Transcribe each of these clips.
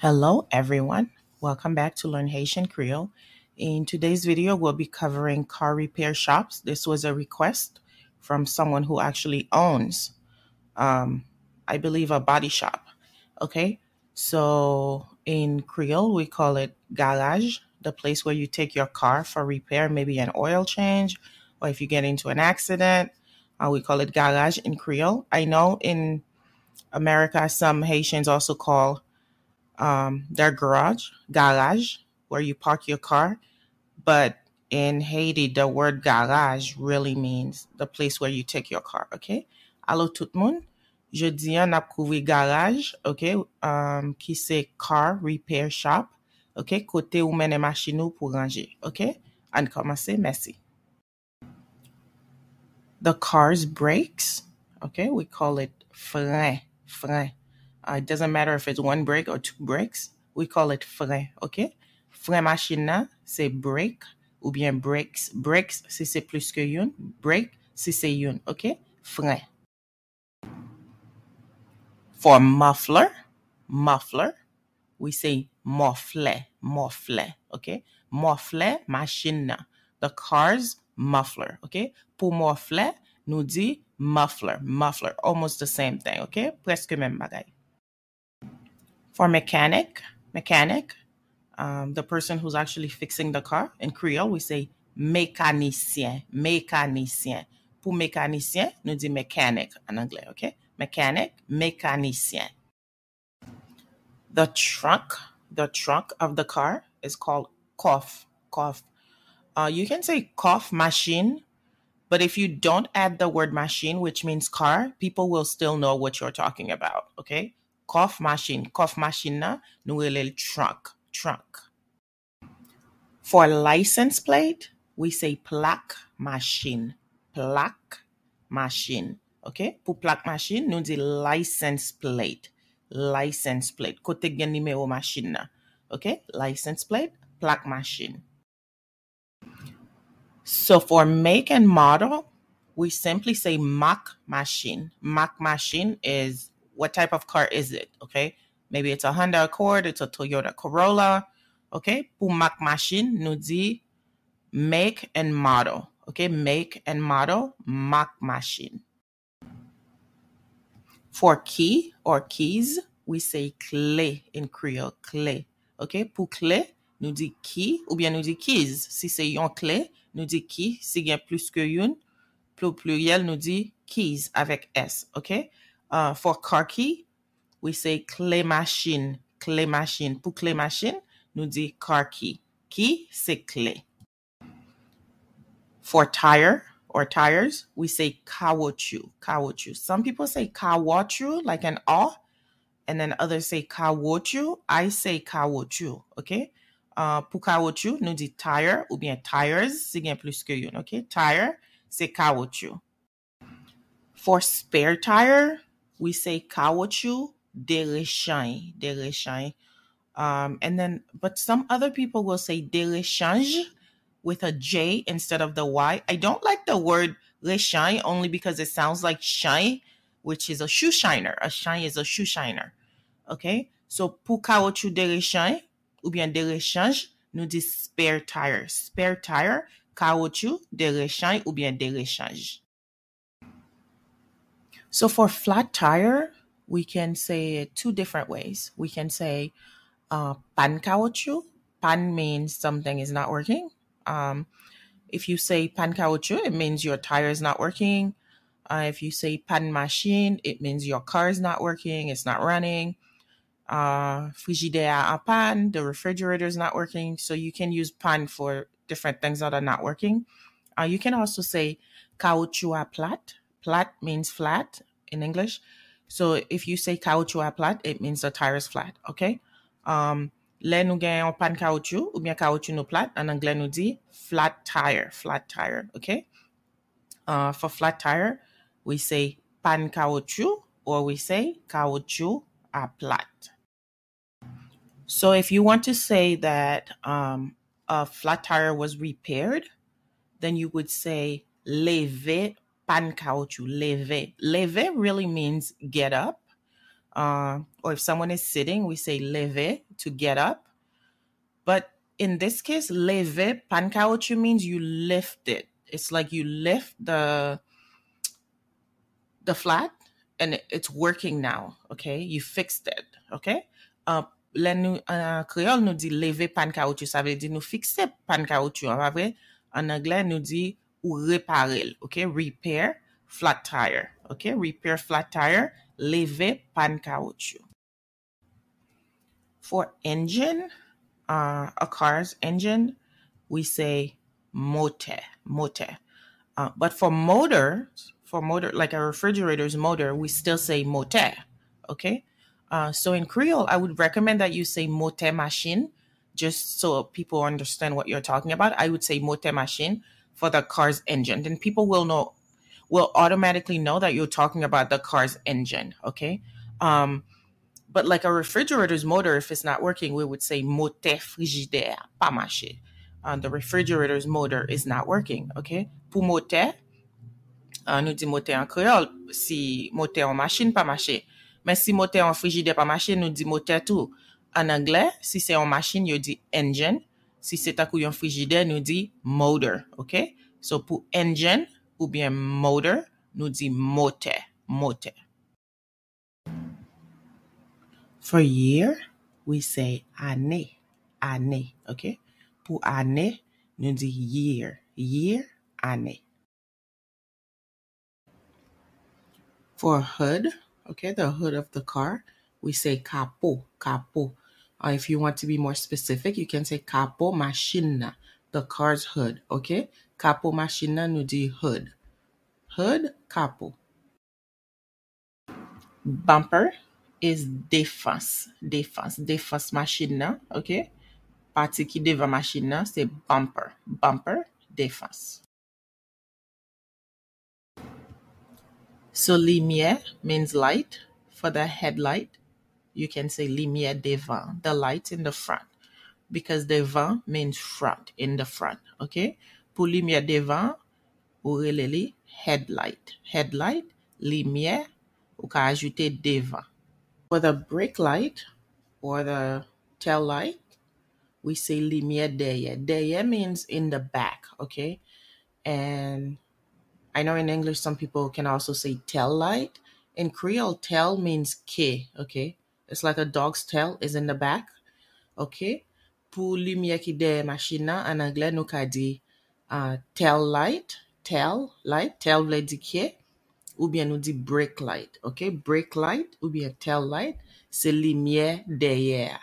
Hello, everyone. Welcome back to Learn Haitian Creole. In today's video, we'll be covering car repair shops. This was a request from someone who actually owns, um, I believe, a body shop. Okay, so in Creole, we call it garage, the place where you take your car for repair, maybe an oil change, or if you get into an accident, we call it garage in Creole. I know in America, some Haitians also call um, their garage, garage, where you park your car. But in Haiti, the word garage really means the place where you take your car, okay? Allô tout le monde, je dis ap kouvri garage, ok, um, ki se car repair shop, ok, côté ou mene machin ou pou ranger, ok? An komanse, merci. The car's brakes, okay, we call it frein, frein. Uh, it doesn't matter if it's one brake or two brakes, we call it frein, ok? Frein machin nan, se brake, ou bien brakes. Brakes, si se plus que yon, brake, si se yon, ok? Frein. For muffler, muffler, we say muffler, muffler, okay? Muffler, machine. The car's muffler, okay? Pour muffler, nou di muffler, muffler. Almost the same thing, okay? Preske men bagay. For mechanic, mechanic, um, the person who's actually fixing the car, in Creole, we say mécanicien, mécanicien. Pour mécanicien, nou di mechanic en anglais, okay? Mechanic, mécanicien. The trunk, the trunk of the car is called coffre, coffre. Uh, you can say coffre machine, but if you don't add the word machine, which means car, people will still know what you're talking about, okay? Coffre machine, coffre machine ele trunk, trunk. For license plate, we say plaque machine, plaque machine. Okay? Pou plaque machine, nou di license plate. License plate. Kote gen numero machine. Okay? License plate, plaque machine. So for make and model, we simply say Mac machine. Mac machine is what type of car is it? Okay? Maybe it's a Honda Accord, it's a Toyota Corolla. Okay? Pou Mac machine, nou di make and model. Okay? Make and model, Mac machine. For key or keys, we say clé in Creole, clé. Ok, pou clé, nou di key ou bien nou di keys. Si se yon clé, nou di key. Si gen plus ke yon, pou pluriel nou di keys avek S. Ok, uh, for car key, we say clé machine, clé machine. Pou clé machine, nou di car key. Key, se clé. For tire or tires, we say caoutchouc, caoutchouc. Some people say caoutchouc, like an O, and then others say caoutchouc. I say caoutchouc, okay? Uh, pou caoutchouc, nou di tire ou bien tires, si gen plus ke yon, okay? Tire, se caoutchouc. For spare tire, we say caoutchouc de rechange. Um, and then, but some other people will say de rechange with a J instead of the Y. I don't like the word rechange only because it sounds like shine, which is a shoe shiner. A shine is a shoe shiner. Okay? So, pou caoutchouc de rechange, ou bien de rechange, nou di spare tire. Spare tire, caoutchouc de rechange ou bien de rechange. So, for flat tire, we can say it two different ways. We can say uh, pan caoutchouc. Pan means something is not working. Um, if you say pan caoutchouc, it means your tire is not working. Uh, if you say pan machine, it means your car is not working, it's not running. Uh, en pan, the refrigerator is not working. So you can use pan for different things that are not working. Uh, you can also say caoutchouc à plat. Plat means flat in English. So if you say caoutchouc à plat, it means the tire is flat. Okay. Um, Le nou gen yon pan caoutchouc ou bien caoutchouc nou plat, en anglais nou di flat tire, flat tire, okay? Uh, for flat tire, we say pan caoutchouc or we say caoutchouc à plat. So if you want to say that um, a flat tire was repaired, then you would say lever pan caoutchouc, leve. Leve really means get up. Uh, or if someone is sitting, we say leve to get up. But in this case, leve pan caoutchouc means you lift it. It's like you lift the the flat and it's working now. Okay, you fixed it. Okay. Uh, le nou, en créole nous dit lever pan caoutchouc, ça veut dire nous fixer pan caoutchouc. En vrai, en anglais nous dit ou réparer. Okay, repair flat tire. Okay, repair flat tire, lever pan caoutchouc. For engine, uh, a car's engine, we say motor, motor. Uh, but for motor, for motor, like a refrigerator's motor, we still say moteur. Okay. Uh, so in Creole, I would recommend that you say moteur machine, just so people understand what you're talking about. I would say moteur machine for the car's engine. Then people will know, will automatically know that you're talking about the car's engine. Okay. Um, but like a refrigerator's motor, if it's not working, we would say moteur frigidaire, pas marché. Uh, the refrigerator's motor is not working. Okay. Pour moteur, uh, nous dit moteur en créole, si moteur en machine pas marché. Men si mote an frigide pa mache, nou di mote tou. An Angle, si se an machine, yo di engine. Si se takou yon frigide, nou di motor, ok? So pou engine ou bien motor, nou di mote, mote. For year, we say ane, ane, ok? Pou ane, nou di year, year, ane. For hood, okay, the hood of the car, we say capo, capo. Uh, if you want to be more specific, you can say capo machina, the car's hood, okay? Capo machina nous dit hood. Hood, capo. Bumper is défense, défense, défense machine ok? Pati ki devan machine nan, se bumper, bumper, défense. So lumière means light. For the headlight, you can say lumière devant, the light in the front. Because devant means front, in the front, ok? Pour lumière devant, ou headlight. Headlight, lumière, ou ka ajoute devant. For the brake light or the tail light, we say lumière derrière. Derrière means in the back, okay? And I know in English some people can also say tail light. In Creole, tail means quai, okay? It's like a dog's tail is in the back, okay? Pour lumière qui derrière machine en anglais nou ka di uh, tail light, tail light, tail vle di quai, ou bien nou di brake light, okay? Brake light ou bien tail light, se lumière derrière.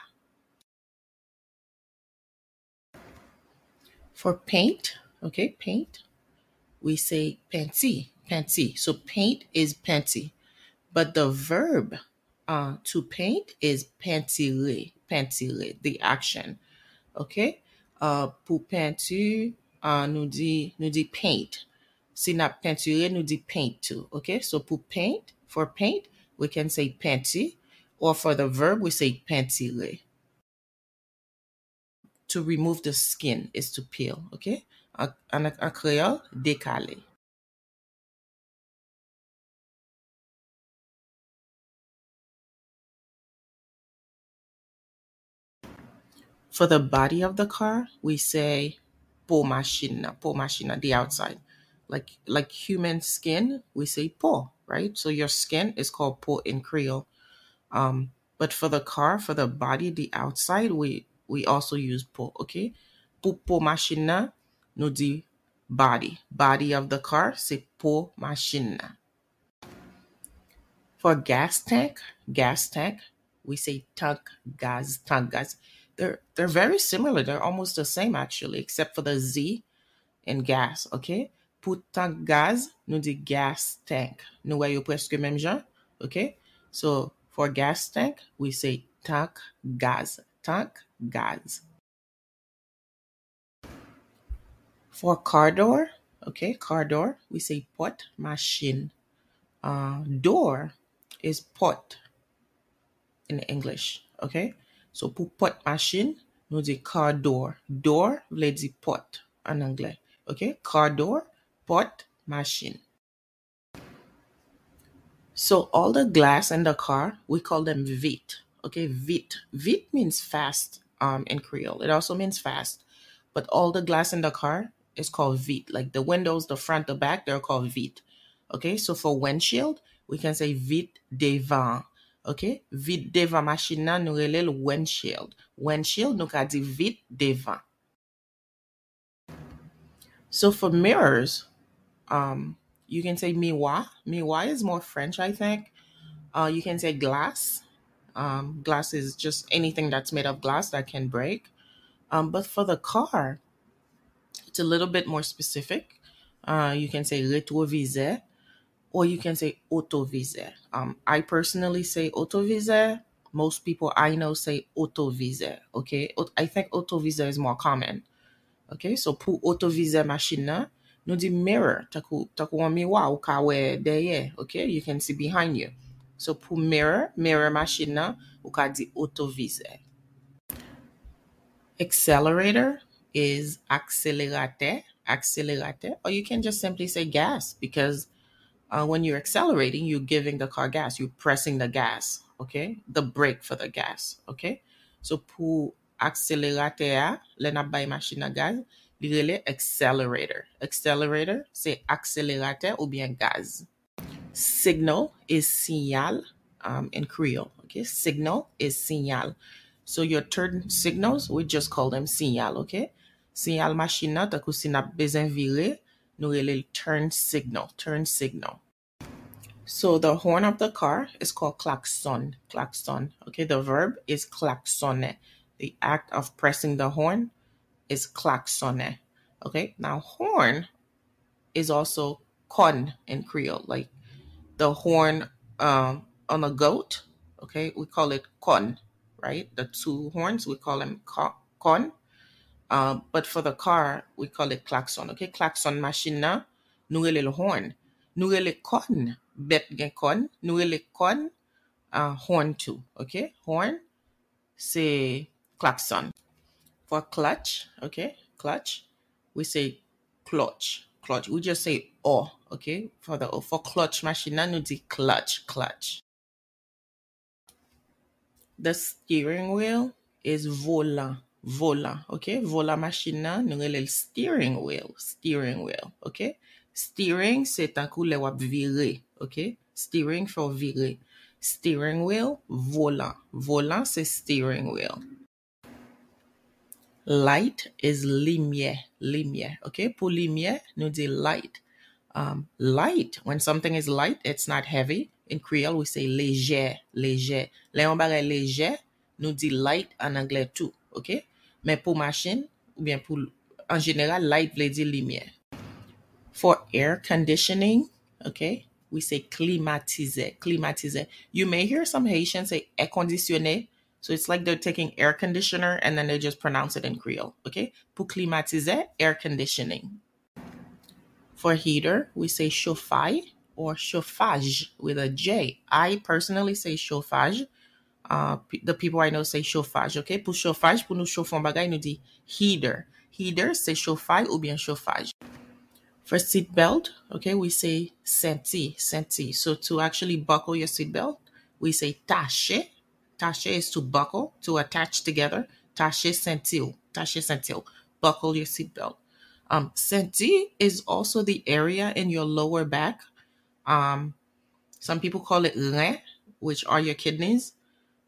For paint, okay, paint, we say panty, panty. So paint is panty. But the verb uh, to paint is pantire, pantire, the action. Okay? Uh, pour peinture, uh, nous dit, nous dit paint. Si na peinture, nous dit paint too. Okay? So pour paint, for paint, we can say panty. Or for the verb, we say pantire. To remove the skin is to peel. Okay? En en- en créole, décaler. For the body of the car, we say po machina, po machina, the outside. Like like human skin, we say po, right? So your skin is called po in Creole. Um, but for the car, for the body, the outside, we we also use po, okay? Po po machina, no di body. Body of the car, say po machine. For gas tank, gas tank, we say tank gas, tank gas. They're they're very similar. They're almost the same actually, except for the Z in gas, okay? Pour tank gaz, nous dit gas tank. Nous voyons presque même genre, okay? So for gas tank, we say tank gas, tank gas. For car door, okay, car door, we say porte machine. Uh, door is porte in English, okay? So pour porte machine, nous dit car door. Door vle di porte en anglais, okay? Car door, porte machine. So all the glass in the car, we call them vit. Okay, vit. Vite means fast um, in Creole. It also means fast. But all the glass in the car is called vite. Like the windows, the front, the back, they're called vite. Okay, so for windshield, we can say vite devant. Okay, vite devant machine nan nou windshield. Windshield nou ka di vite devant. So for mirrors, um, you can say miroir. Miroir is more French, I think. Uh, you can say glass. Um, glass is just anything that's made of glass that can break. Um, but for the car, it's a little bit more specific. Uh, you can say rétroviseur or you can say autoviseur. Um, I personally say autoviseur. Most people I know say autoviseur. Okay, I think autoviseur is more common. Ok, so pou autoviseur machine nan, nou di mirror, takou, takou an miwa ou ka we deye, ok, you can see behind you. So pou mirror, mirror machine nan, ou ka. Accelerator is accelerator, accelerator, or you can just simply say gas because uh, when you're accelerating, you're giving the car gas, you're pressing the gas, okay? The brake for the gas, okay? So pou accelerator, le nap bay machine a gaz, li rele accelerator. Accelerator, c'est accélérateur ou bien gaz. Signal is signal um, in Creole. Okay, signal is signal. So your turn signals, we just call them signal. Okay, signal machine nan, takou si nap bezen vire, nou rele turn signal. Turn signal. So the horn of the car is called klaxon. Klaxon. Okay, the verb is klaxonner. The act of pressing the horn is klaxonner. Okay, now horn is also con in Creole, like the horn um, on a goat. Okay, we call it con, right? The two horns we call them co- con. Uh, but for the car, we call it klaxon. Okay, klaxon machine na, nou rele le horn. Nou rele con, bet gen con. Nou rele con, uh, horn too. Okay, horn, c'est klaxon. For clutch, okay, clutch, we say clutch, clutch. We just say oh, okay. For the for clutch machine, na nou di clutch, clutch. The steering wheel is volant, volan, ok? Volan machin nan, nou relel steering wheel, steering wheel, ok? Steering se tankou le wap vire, ok? Steering fò vire. Steering wheel, volan. Volan se steering wheel. Light is limye, limye, ok? Po limye, nou di light. Um, light, when something is light, it's not heavy. In Creole, we say leje, leje. Le yon bare leje, nou di light an anglè tou, ok? Men pou machine, ou bien pou, en general, light vle di lumière. For air conditioning, okay, we say climatiser, climatiser. You may hear some Haitians say air conditionné. So it's like they're taking air conditioner and then they just pronounce it in Creole, okay? Pour climatiser, air conditioning. For heater, we say chauffage or chauffage with a J. I personally say chauffage. Uh, the people I know say chauffage, okay? Pour chauffage, pour nous chauffons bagay, nous dit heater. Heater, c'est chauffage ou bien chauffage. For seat belt, okay, we say senti, senti. So to actually buckle your seat belt, we say tache. Tache is to buckle, to attach together. Tache sentil, tache sentil. Buckle your seat belt. Um, senti is also the area in your lower back. Um, some people call it rein, which are your kidneys.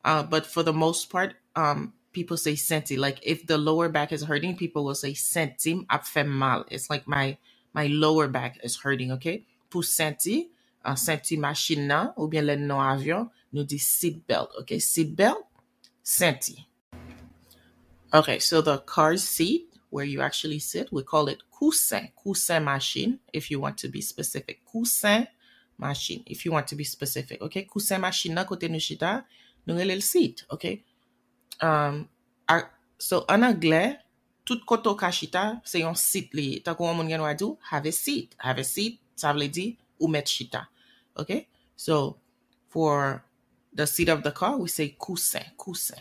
Uh, but for the most part, um, people say senti. Like if the lower back is hurting, people will say senti ap mal. It's like my my lower back is hurting. Okay, pour senti, uh, senti machine ou bien le non avion, nous dit seat belt. Okay, seat belt, senti. Okay, so the car seat where you actually sit, we call it coussin, coussin machine, if you want to be specific. Coussin machine, if you want to be specific. Okay, coussin machine nan kote nou chita, nou rele l sit, ok? Um, a, so, an Angle, tout koto kachita, se yon sit li. Takou an moun gen wadou, have a sit. Have a sit, sa vle di, ou met chita. Ok? So, for the seat of the car, we say kousen, kousen.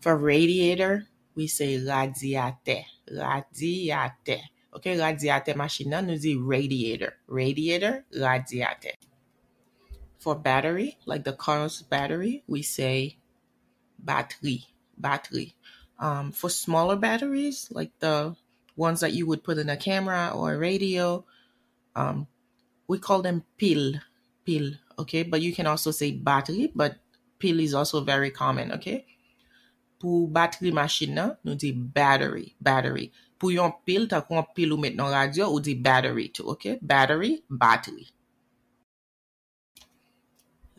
For radiator, we say radiate, radiate. Ok? Radiate machina, nou di radiator. Radiator, radiate. For battery, like the car's battery, we say battery, battery. Um, for smaller batteries, like the ones that you would put in a camera or a radio, um, we call them pile, pile. Okay, but you can also say battery, but pile is also very common. Okay, pour battery machine nan, nou di battery, battery. Pour yon pile, ta kon pile ou met nan radio, ou di battery too, okay? Battery, battery.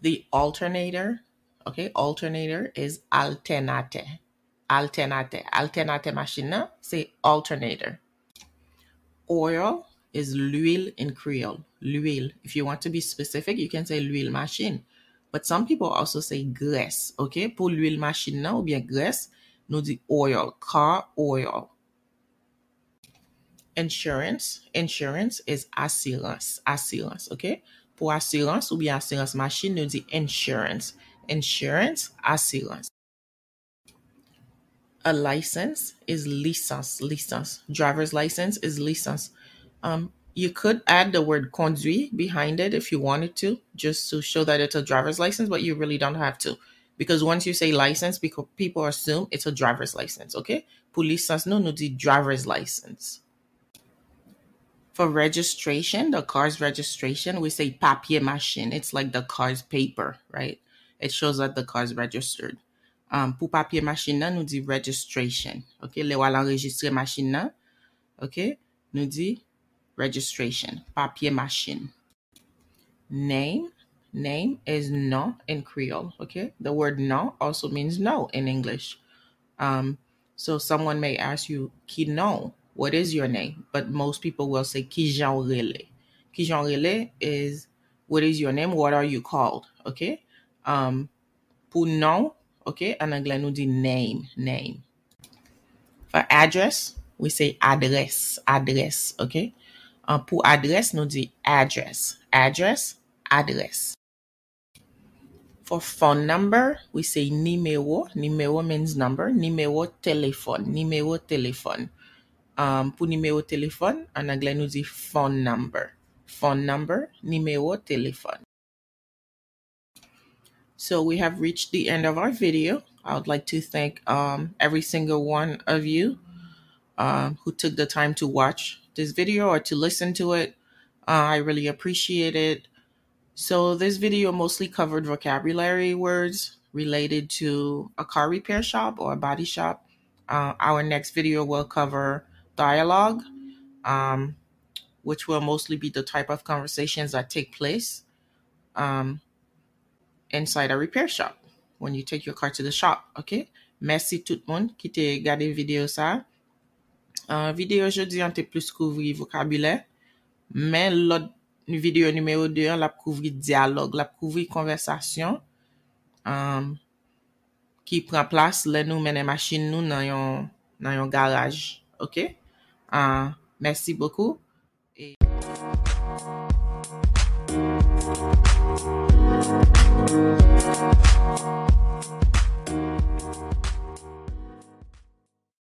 The alternator, okay, alternator is alternate. Alternate. Alternate machine say alternator. Oil is l'huile in Creole. L'huile. If you want to be specific, you can say l'huile machine. But some people also say graisse, okay? Pour l'huile machine ou bien graisse, nou di oil, car oil. Insurance. Insurance is assurance. Assurance, okay? Pour assurance ou bien assurance machine, nou di insurance. Insurance, assurance. A license is licence. Licence. Driver's license is licence. Um, you could add the word conduit behind it if you wanted to, just to show that it's a driver's license, but you really don't have to. Because once you say license, people assume it's a driver's license, okay? Pour licence, no, no, the driver's license. For registration, the car's registration, we say papier machine. It's like the car's paper, right? It shows that the car's registered. Um, pour papier machine nan, nou di registration. Ok, le wala enregistre machine nan. Ok, nou di registration. Papier machine. Name. Name is no in Creole. Okay, the word no also means no in English. Um, so someone may ask you, ki no, what is your name? But most people will say ki jan rele. Ki jan rele is what is your name? What are you called? Okay. Um, pour no, okay, en anglais nous dit name, name. For address, we say adresse, adresse, okay? Uh, pour adresse, nous dit address, address, adresse. For phone number, we say numéro. Numéro means number. Numéro téléphone. Numéro téléphone. Um, pour numéro téléphone, en anglais nous dit phone number. Phone number, numéro téléphone. So we have reached the end of our video. I would like to thank um, every single one of you um, who took the time to watch this video or to listen to it. Uh, I really appreciate it. So this video mostly covered vocabulary words related to a car repair shop or a body shop. Uh, our next video will cover dialogue, um, which will mostly be the type of conversations that take place um, inside a repair shop when you take your car to the shop, Okay? Merci tout moun ki te gade video sa. Uh, video jodi an te plus kouvri vokabule, men lot video numero 2 an lap kouvri dialog, lap kouvri konversasyon um, ki pran plas le nou menen masin nou nan yon, nan yon garaj, ok? Uh, merci beaucoup.